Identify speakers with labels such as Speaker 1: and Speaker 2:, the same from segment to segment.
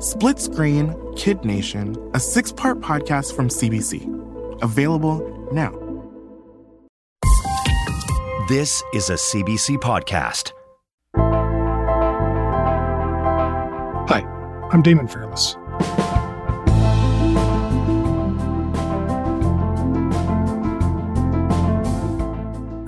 Speaker 1: Split Screen Kid Nation, a six part podcast from CBC. Available now.
Speaker 2: This is a CBC podcast.
Speaker 3: Hi, I'm Damon Fairless.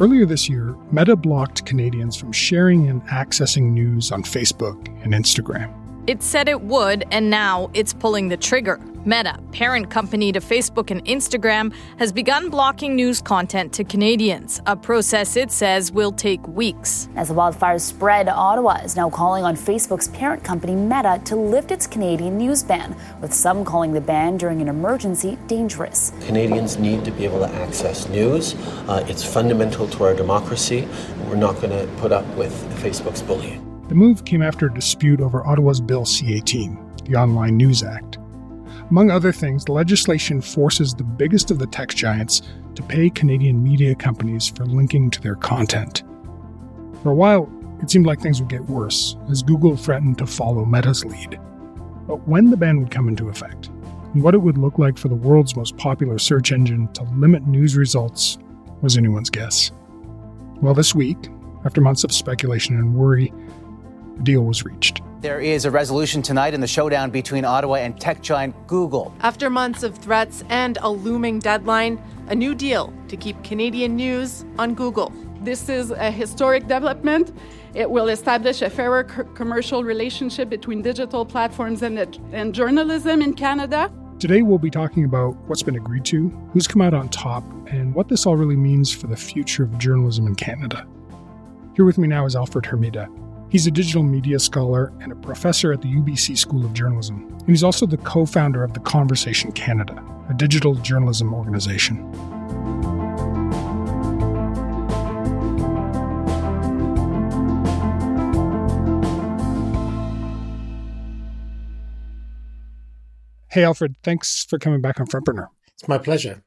Speaker 3: Earlier this year, Meta blocked Canadians from sharing and accessing news on Facebook and Instagram.
Speaker 4: It said it would, and now it's pulling the trigger. Meta, parent company to Facebook and Instagram, has begun blocking news content to Canadians, a process it says will take weeks.
Speaker 5: As the wildfires spread, Ottawa is now calling on Facebook's parent company Meta to lift its Canadian news ban, with some calling the ban during an emergency dangerous.
Speaker 6: Canadians need to be able to access news. Uh, it's fundamental to our democracy. We're not going to put up with Facebook's bullying.
Speaker 3: The move came after a dispute over Ottawa's Bill C 18, the Online News Act. Among other things, the legislation forces the biggest of the tech giants to pay Canadian media companies for linking to their content. For a while, it seemed like things would get worse as Google threatened to follow Meta's lead. But when the ban would come into effect, and what it would look like for the world's most popular search engine to limit news results was anyone's guess. Well, this week, after months of speculation and worry, deal was reached.
Speaker 7: There is a resolution tonight in the showdown between Ottawa and tech giant Google.
Speaker 8: After months of threats and a looming deadline, a new deal to keep Canadian news on Google.
Speaker 9: This is a historic development. It will establish a fairer c- commercial relationship between digital platforms and, and journalism in Canada.
Speaker 3: Today, we'll be talking about what's been agreed to, who's come out on top, and what this all really means for the future of journalism in Canada. Here with me now is Alfred Hermida. He's a digital media scholar and a professor at the UBC School of Journalism. And he's also the co founder of The Conversation Canada, a digital journalism organization. Hey, Alfred, thanks for coming back on Front Burner.
Speaker 10: It's my pleasure.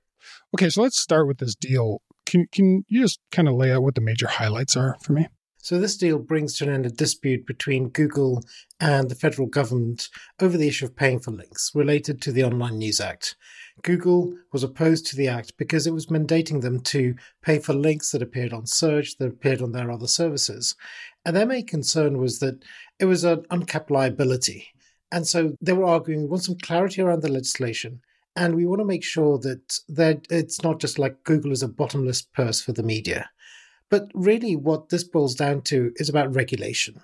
Speaker 3: Okay, so let's start with this deal. Can, can you just kind of lay out what the major highlights are for me?
Speaker 10: So, this deal brings to an end a dispute between Google and the federal government over the issue of paying for links related to the Online News Act. Google was opposed to the act because it was mandating them to pay for links that appeared on search, that appeared on their other services. And their main concern was that it was an uncapped liability. And so they were arguing we want some clarity around the legislation. And we want to make sure that that it's not just like Google is a bottomless purse for the media. But really, what this boils down to is about regulation.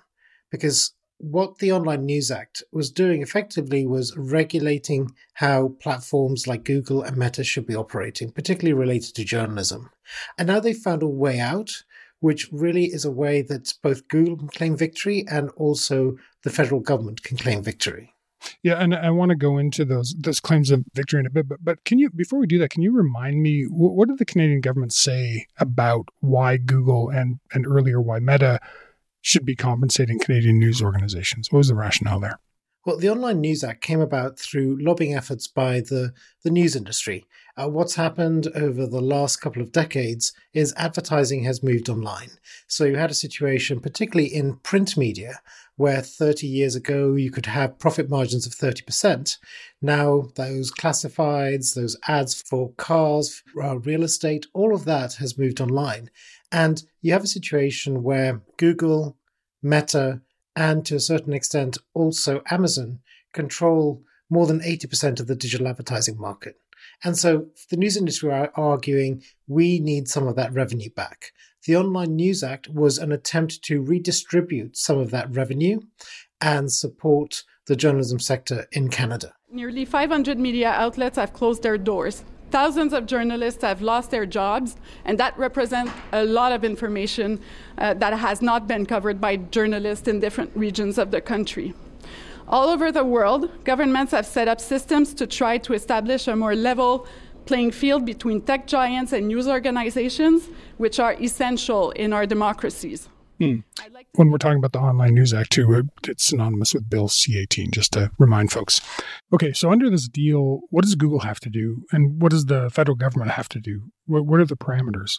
Speaker 10: Because what the Online News Act was doing effectively was regulating how platforms like Google and Meta should be operating, particularly related to journalism. And now they've found a way out, which really is a way that both Google can claim victory and also the federal government can claim victory.
Speaker 3: Yeah, and I want to go into those those claims of victory in a bit, but but can you before we do that, can you remind me what did the Canadian government say about why Google and and earlier why Meta should be compensating Canadian news organizations? What was the rationale there?
Speaker 10: Well, the Online News Act came about through lobbying efforts by the, the news industry. Uh, what's happened over the last couple of decades is advertising has moved online. So you had a situation, particularly in print media, where 30 years ago you could have profit margins of 30%. Now, those classifieds, those ads for cars, uh, real estate, all of that has moved online. And you have a situation where Google, Meta, and to a certain extent also Amazon control more than 80% of the digital advertising market. And so the news industry are arguing we need some of that revenue back. The Online News Act was an attempt to redistribute some of that revenue and support the journalism sector in Canada.
Speaker 9: Nearly 500 media outlets have closed their doors. Thousands of journalists have lost their jobs, and that represents a lot of information uh, that has not been covered by journalists in different regions of the country. All over the world, governments have set up systems to try to establish a more level playing field between tech giants and news organizations, which are essential in our democracies.
Speaker 3: Hmm. When we're talking about the Online News Act, too, it's synonymous with Bill C 18, just to remind folks. Okay, so under this deal, what does Google have to do, and what does the federal government have to do? What, what are the parameters?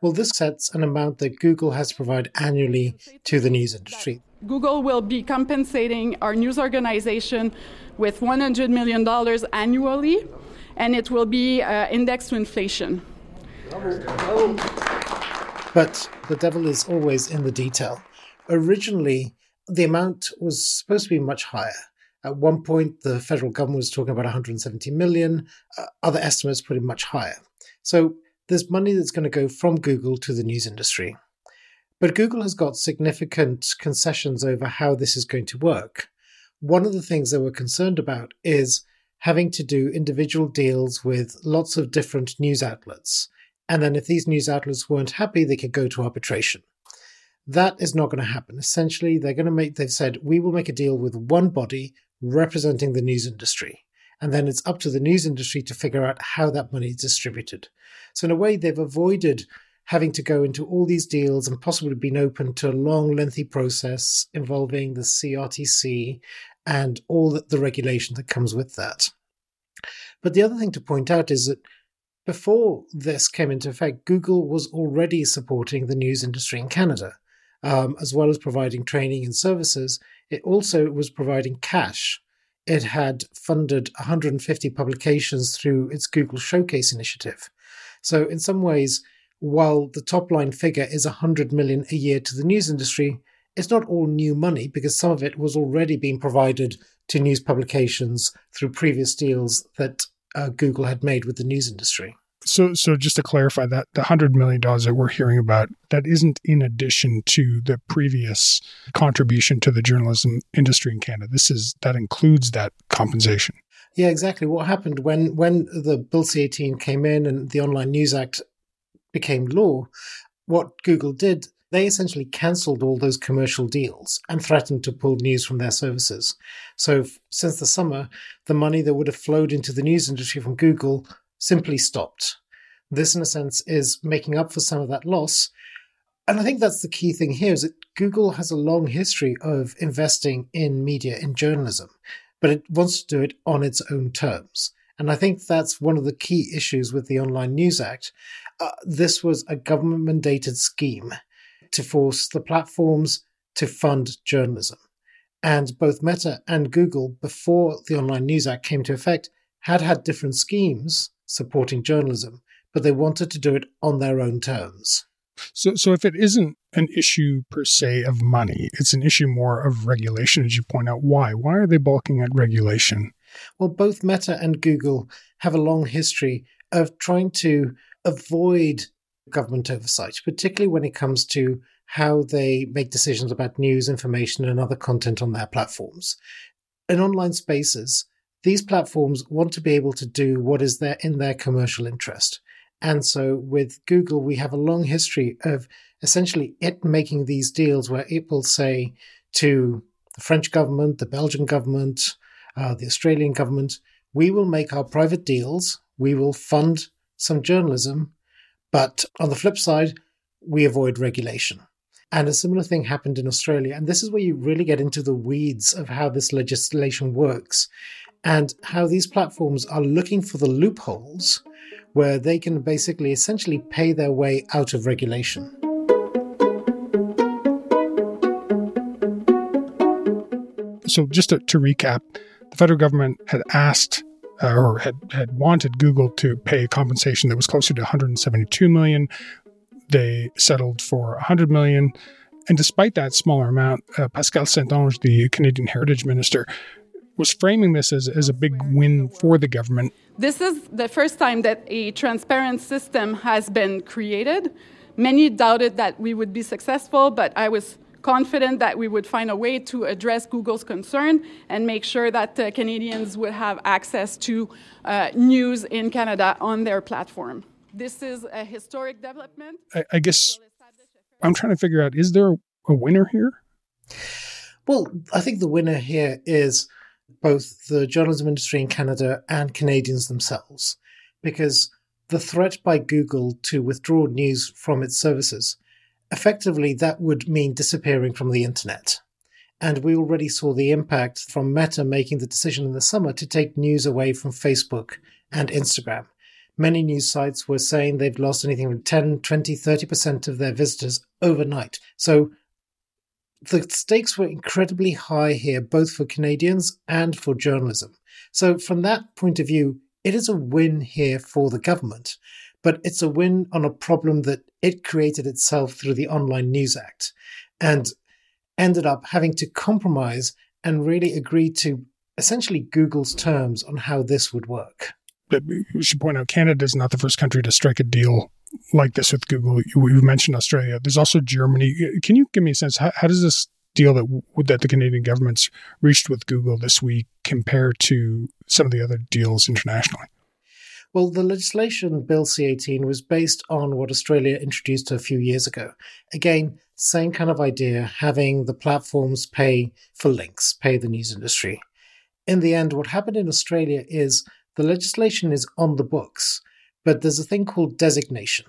Speaker 10: Well, this sets an amount that Google has to provide annually to the news industry.
Speaker 9: Google will be compensating our news organization with $100 million annually, and it will be uh, indexed to inflation.
Speaker 10: But the devil is always in the detail. Originally, the amount was supposed to be much higher. At one point, the federal government was talking about 170 million. Uh, other estimates put it much higher. So there's money that's going to go from Google to the news industry. But Google has got significant concessions over how this is going to work. One of the things they were concerned about is having to do individual deals with lots of different news outlets. And then if these news outlets weren't happy, they could go to arbitration. That is not going to happen. Essentially, they're going to make, they've said, we will make a deal with one body representing the news industry. And then it's up to the news industry to figure out how that money is distributed. So, in a way, they've avoided having to go into all these deals and possibly been open to a long, lengthy process involving the CRTC and all the, the regulation that comes with that. But the other thing to point out is that before this came into effect, Google was already supporting the news industry in Canada. Um, as well as providing training and services, it also was providing cash. It had funded 150 publications through its Google Showcase initiative. So, in some ways, while the top line figure is 100 million a year to the news industry, it's not all new money because some of it was already being provided to news publications through previous deals that uh, Google had made with the news industry.
Speaker 3: So, so just to clarify that the hundred million dollars that we're hearing about that isn't in addition to the previous contribution to the journalism industry in Canada. This is that includes that compensation.
Speaker 10: Yeah, exactly. What happened when when the Bill C eighteen came in and the Online News Act became law? What Google did they essentially cancelled all those commercial deals and threatened to pull news from their services. So, since the summer, the money that would have flowed into the news industry from Google simply stopped. This, in a sense, is making up for some of that loss. And I think that's the key thing here is that Google has a long history of investing in media, in journalism, but it wants to do it on its own terms. And I think that's one of the key issues with the Online News Act. Uh, this was a government mandated scheme to force the platforms to fund journalism. And both Meta and Google, before the Online News Act came to effect, had had different schemes supporting journalism, but they wanted to do it on their own terms.
Speaker 3: So, so if it isn't an issue per se of money, it's an issue more of regulation, as you point out. Why? Why are they balking at regulation?
Speaker 10: Well, both Meta and Google have a long history of trying to avoid government oversight, particularly when it comes to how they make decisions about news, information, and other content on their platforms. In online spaces, these platforms want to be able to do what is there in their commercial interest. And so with Google, we have a long history of essentially it making these deals where it will say to the French government, the Belgian government, uh, the Australian government, we will make our private deals, we will fund some journalism, but on the flip side, we avoid regulation. And a similar thing happened in Australia. And this is where you really get into the weeds of how this legislation works and how these platforms are looking for the loopholes where they can basically essentially pay their way out of regulation.
Speaker 3: So, just to, to recap, the federal government had asked uh, or had, had wanted Google to pay compensation that was closer to 172 million. They settled for 100 million. And despite that smaller amount, uh, Pascale St-Onge, the Canadian Heritage Minister, was framing this as, as a big win for the government.
Speaker 9: This is the first time that a transparent system has been created. Many doubted that we would be successful, but I was confident that we would find a way to address Google's concern and make sure that uh, Canadians would have access to uh, news in Canada on their platform. This is a historic development.
Speaker 3: I, I guess I'm trying to figure out is there a winner here?
Speaker 10: Well, I think the winner here is both the journalism industry in Canada and Canadians themselves, because the threat by Google to withdraw news from its services, effectively that would mean disappearing from the internet. And we already saw the impact from Meta making the decision in the summer to take news away from Facebook and Instagram. Many news sites were saying they've lost anything from 10, 20, 30% of their visitors overnight. So the stakes were incredibly high here, both for Canadians and for journalism. So, from that point of view, it is a win here for the government, but it's a win on a problem that it created itself through the Online News Act and ended up having to compromise and really agree to essentially Google's terms on how this would work.
Speaker 3: But we should point out Canada is not the first country to strike a deal like this with Google. You mentioned Australia. There's also Germany. Can you give me a sense? How, how does this deal that that the Canadian government's reached with Google this week compare to some of the other deals internationally?
Speaker 10: Well, the legislation, Bill C 18, was based on what Australia introduced a few years ago. Again, same kind of idea, having the platforms pay for links, pay the news industry. In the end, what happened in Australia is the legislation is on the books, but there's a thing called designation.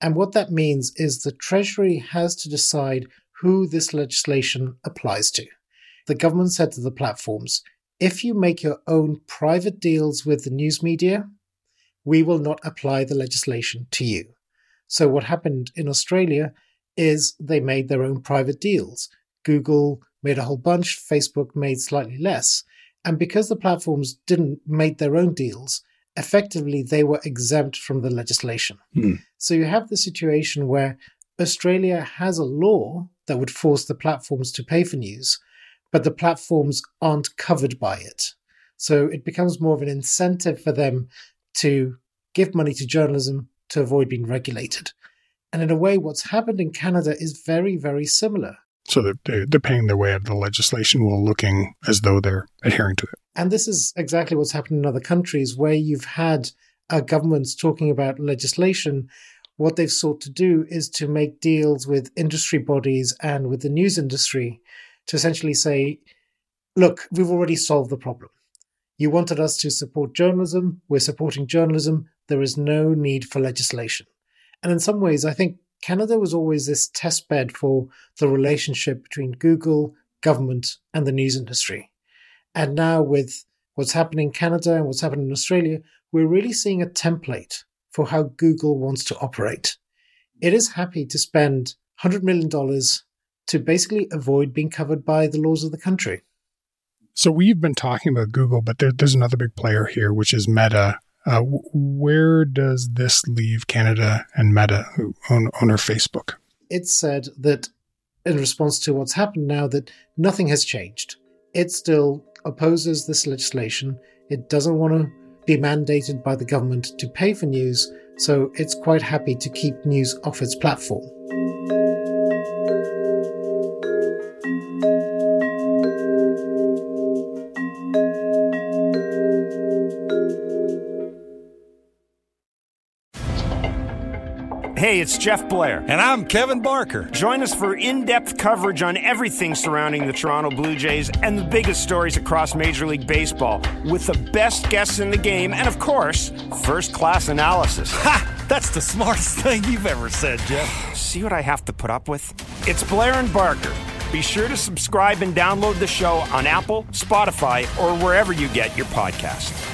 Speaker 10: And what that means is the Treasury has to decide who this legislation applies to. The government said to the platforms if you make your own private deals with the news media, we will not apply the legislation to you. So, what happened in Australia is they made their own private deals. Google made a whole bunch, Facebook made slightly less. And because the platforms didn't make their own deals, effectively they were exempt from the legislation. Hmm. So you have the situation where Australia has a law that would force the platforms to pay for news, but the platforms aren't covered by it. So it becomes more of an incentive for them to give money to journalism to avoid being regulated. And in a way, what's happened in Canada is very, very similar.
Speaker 3: So they're, they're paying their way out of the legislation while looking as though they're adhering to it.
Speaker 10: And this is exactly what's happened in other countries where you've had uh, governments talking about legislation. What they've sought to do is to make deals with industry bodies and with the news industry to essentially say, look, we've already solved the problem. You wanted us to support journalism. We're supporting journalism. There is no need for legislation. And in some ways, I think Canada was always this test bed for the relationship between Google, government, and the news industry. And now, with what's happening in Canada and what's happening in Australia, we're really seeing a template for how Google wants to operate. It is happy to spend $100 million to basically avoid being covered by the laws of the country.
Speaker 3: So we've been talking about Google, but there, there's another big player here, which is Meta. Uh, where does this leave Canada and Meta, who own, Facebook?
Speaker 10: It said that in response to what's happened now, that nothing has changed. It still opposes this legislation. It doesn't want to be mandated by the government to pay for news, so it's quite happy to keep news off its platform.
Speaker 11: Hey, it's Jeff Blair.
Speaker 12: And I'm Kevin Barker.
Speaker 11: Join us for in depth coverage on everything surrounding the Toronto Blue Jays and the biggest stories across Major League Baseball with the best guests in the game and, of course, first class analysis.
Speaker 12: Ha! That's the smartest thing you've ever said, Jeff.
Speaker 11: See what I have to put up with? It's Blair and Barker. Be sure to subscribe and download the show on Apple, Spotify, or wherever you get your podcasts.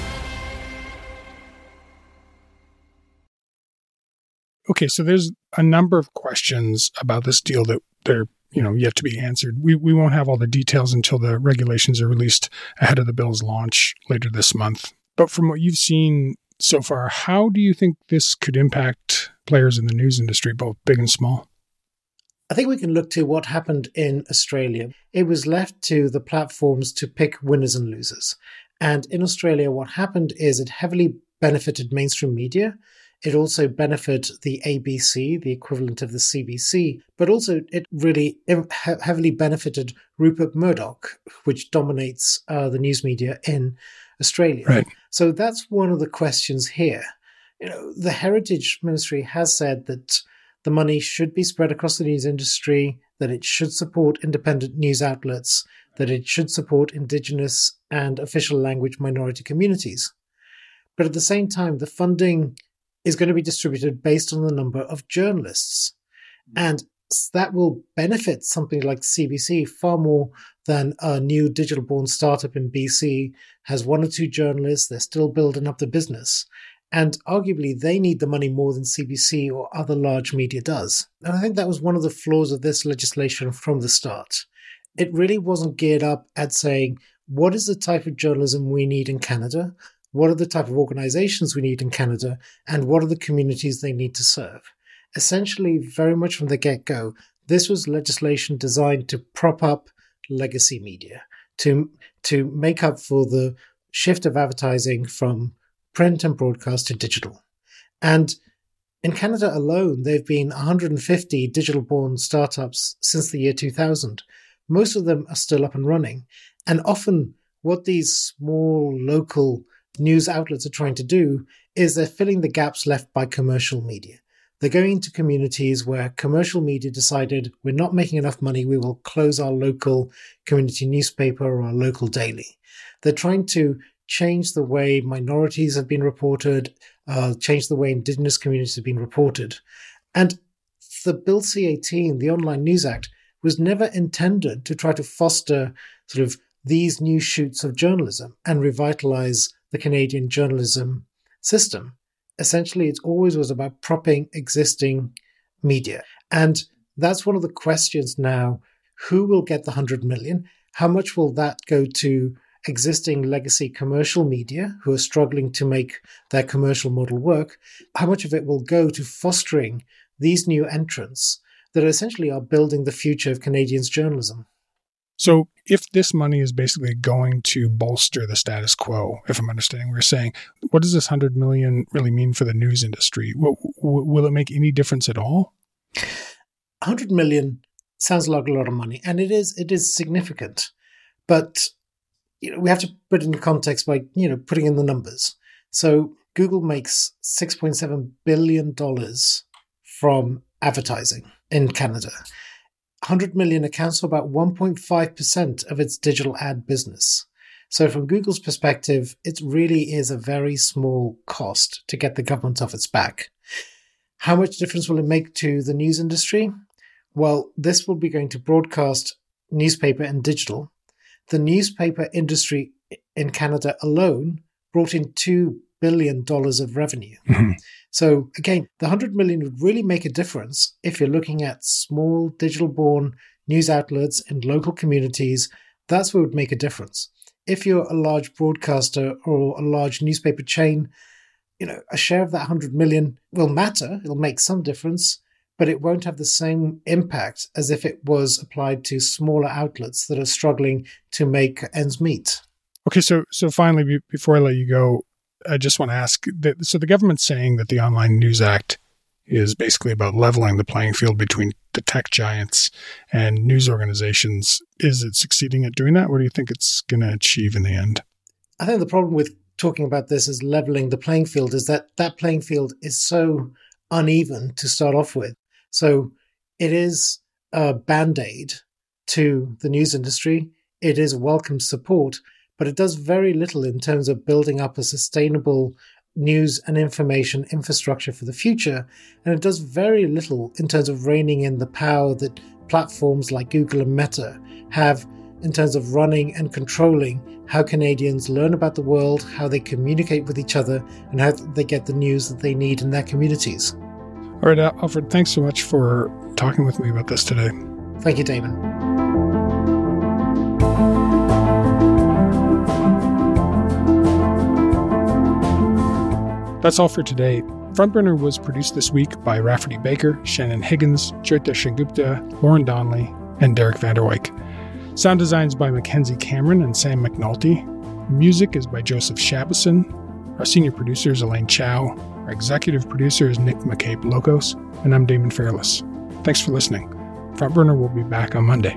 Speaker 3: Okay, so there's a number of questions about this deal that they're you know yet to be answered. We we won't have all the details until the regulations are released ahead of the bill's launch later this month. But from what you've seen so far, how do you think this could impact players in the news industry, both big and small?
Speaker 10: I think we can look to what happened in Australia. It was left to the platforms to pick winners and losers. And in Australia, what happened is it heavily benefited mainstream media it also benefited the ABC, the equivalent of the CBC, but also it really heavily benefited Rupert Murdoch, which dominates uh, the news media in Australia.
Speaker 3: Right.
Speaker 10: So that's one of the questions here. You know, the Heritage Ministry has said that the money should be spread across the news industry, that it should support independent news outlets, that it should support indigenous and official language minority communities. But at the same time, the funding is going to be distributed based on the number of journalists. Hmm. And that will benefit something like CBC far more than a new digital born startup in BC has one or two journalists. They're still building up the business. And arguably, they need the money more than CBC or other large media does. And I think that was one of the flaws of this legislation from the start. It really wasn't geared up at saying, what is the type of journalism we need in Canada? What are the type of organizations we need in Canada? And what are the communities they need to serve? Essentially, very much from the get go, this was legislation designed to prop up legacy media, to, to make up for the shift of advertising from print and broadcast to digital. And in Canada alone, there have been 150 digital born startups since the year 2000. Most of them are still up and running. And often, what these small local news outlets are trying to do is they're filling the gaps left by commercial media. They're going into communities where commercial media decided we're not making enough money, we will close our local community newspaper or our local daily. They're trying to change the way minorities have been reported, uh, change the way indigenous communities have been reported. And the Bill C 18, the Online News Act, was never intended to try to foster sort of these new shoots of journalism and revitalize the Canadian journalism system. Essentially, it always was about propping existing media. And that's one of the questions now. Who will get the 100 million? How much will that go to existing legacy commercial media who are struggling to make their commercial model work, how much of it will go to fostering these new entrants that essentially are building the future of Canadians journalism?
Speaker 3: So, if this money is basically going to bolster the status quo, if I'm understanding what you're saying, what does this 100 million really mean for the news industry? Will, will it make any difference at all?
Speaker 10: 100 million sounds like a lot of money, and it is it is significant. But you know, we have to put it in context by, you know, putting in the numbers. So Google makes $6.7 billion from advertising in Canada. 100 million accounts for about 1.5% of its digital ad business. So, from Google's perspective, it really is a very small cost to get the government off its back. How much difference will it make to the news industry? Well, this will be going to broadcast, newspaper, and digital the newspaper industry in Canada alone brought in $2 billion dollars of revenue. Mm-hmm. So again, the 100 million would really make a difference if you're looking at small digital born news outlets in local communities. That's what would make a difference. If you're a large broadcaster or a large newspaper chain, you know, a share of that 100 million will matter. It'll make some difference but it won't have the same impact as if it was applied to smaller outlets that are struggling to make ends meet.
Speaker 3: Okay, so so finally, before I let you go, I just want to ask that so the government's saying that the Online News Act is basically about leveling the playing field between the tech giants and news organizations. Is it succeeding at doing that? What do you think it's going to achieve in the end?
Speaker 10: I think the problem with talking about this as leveling the playing field is that that playing field is so uneven to start off with. So it is a band aid to the news industry. It is welcome support, but it does very little in terms of building up a sustainable news and information infrastructure for the future. And it does very little in terms of reining in the power that platforms like Google and Meta have in terms of running and controlling how Canadians learn about the world, how they communicate with each other, and how they get the news that they need in their communities.
Speaker 3: All right, Alfred, thanks so much for talking with me about this today.
Speaker 10: Thank you, Damon.
Speaker 3: That's all for today. Front Burner was produced this week by Rafferty Baker, Shannon Higgins, Jyoti Sengupta, Lauren Donnelly, and Derek Vanderwyk. Sound designs by Mackenzie Cameron and Sam McNulty. Music is by Joseph Shabason. Our senior producer is Elaine Chow. Our executive producer is Nick McCabe-Lokos, and I'm Damon Fairless. Thanks for listening. Front Burner will be back on Monday.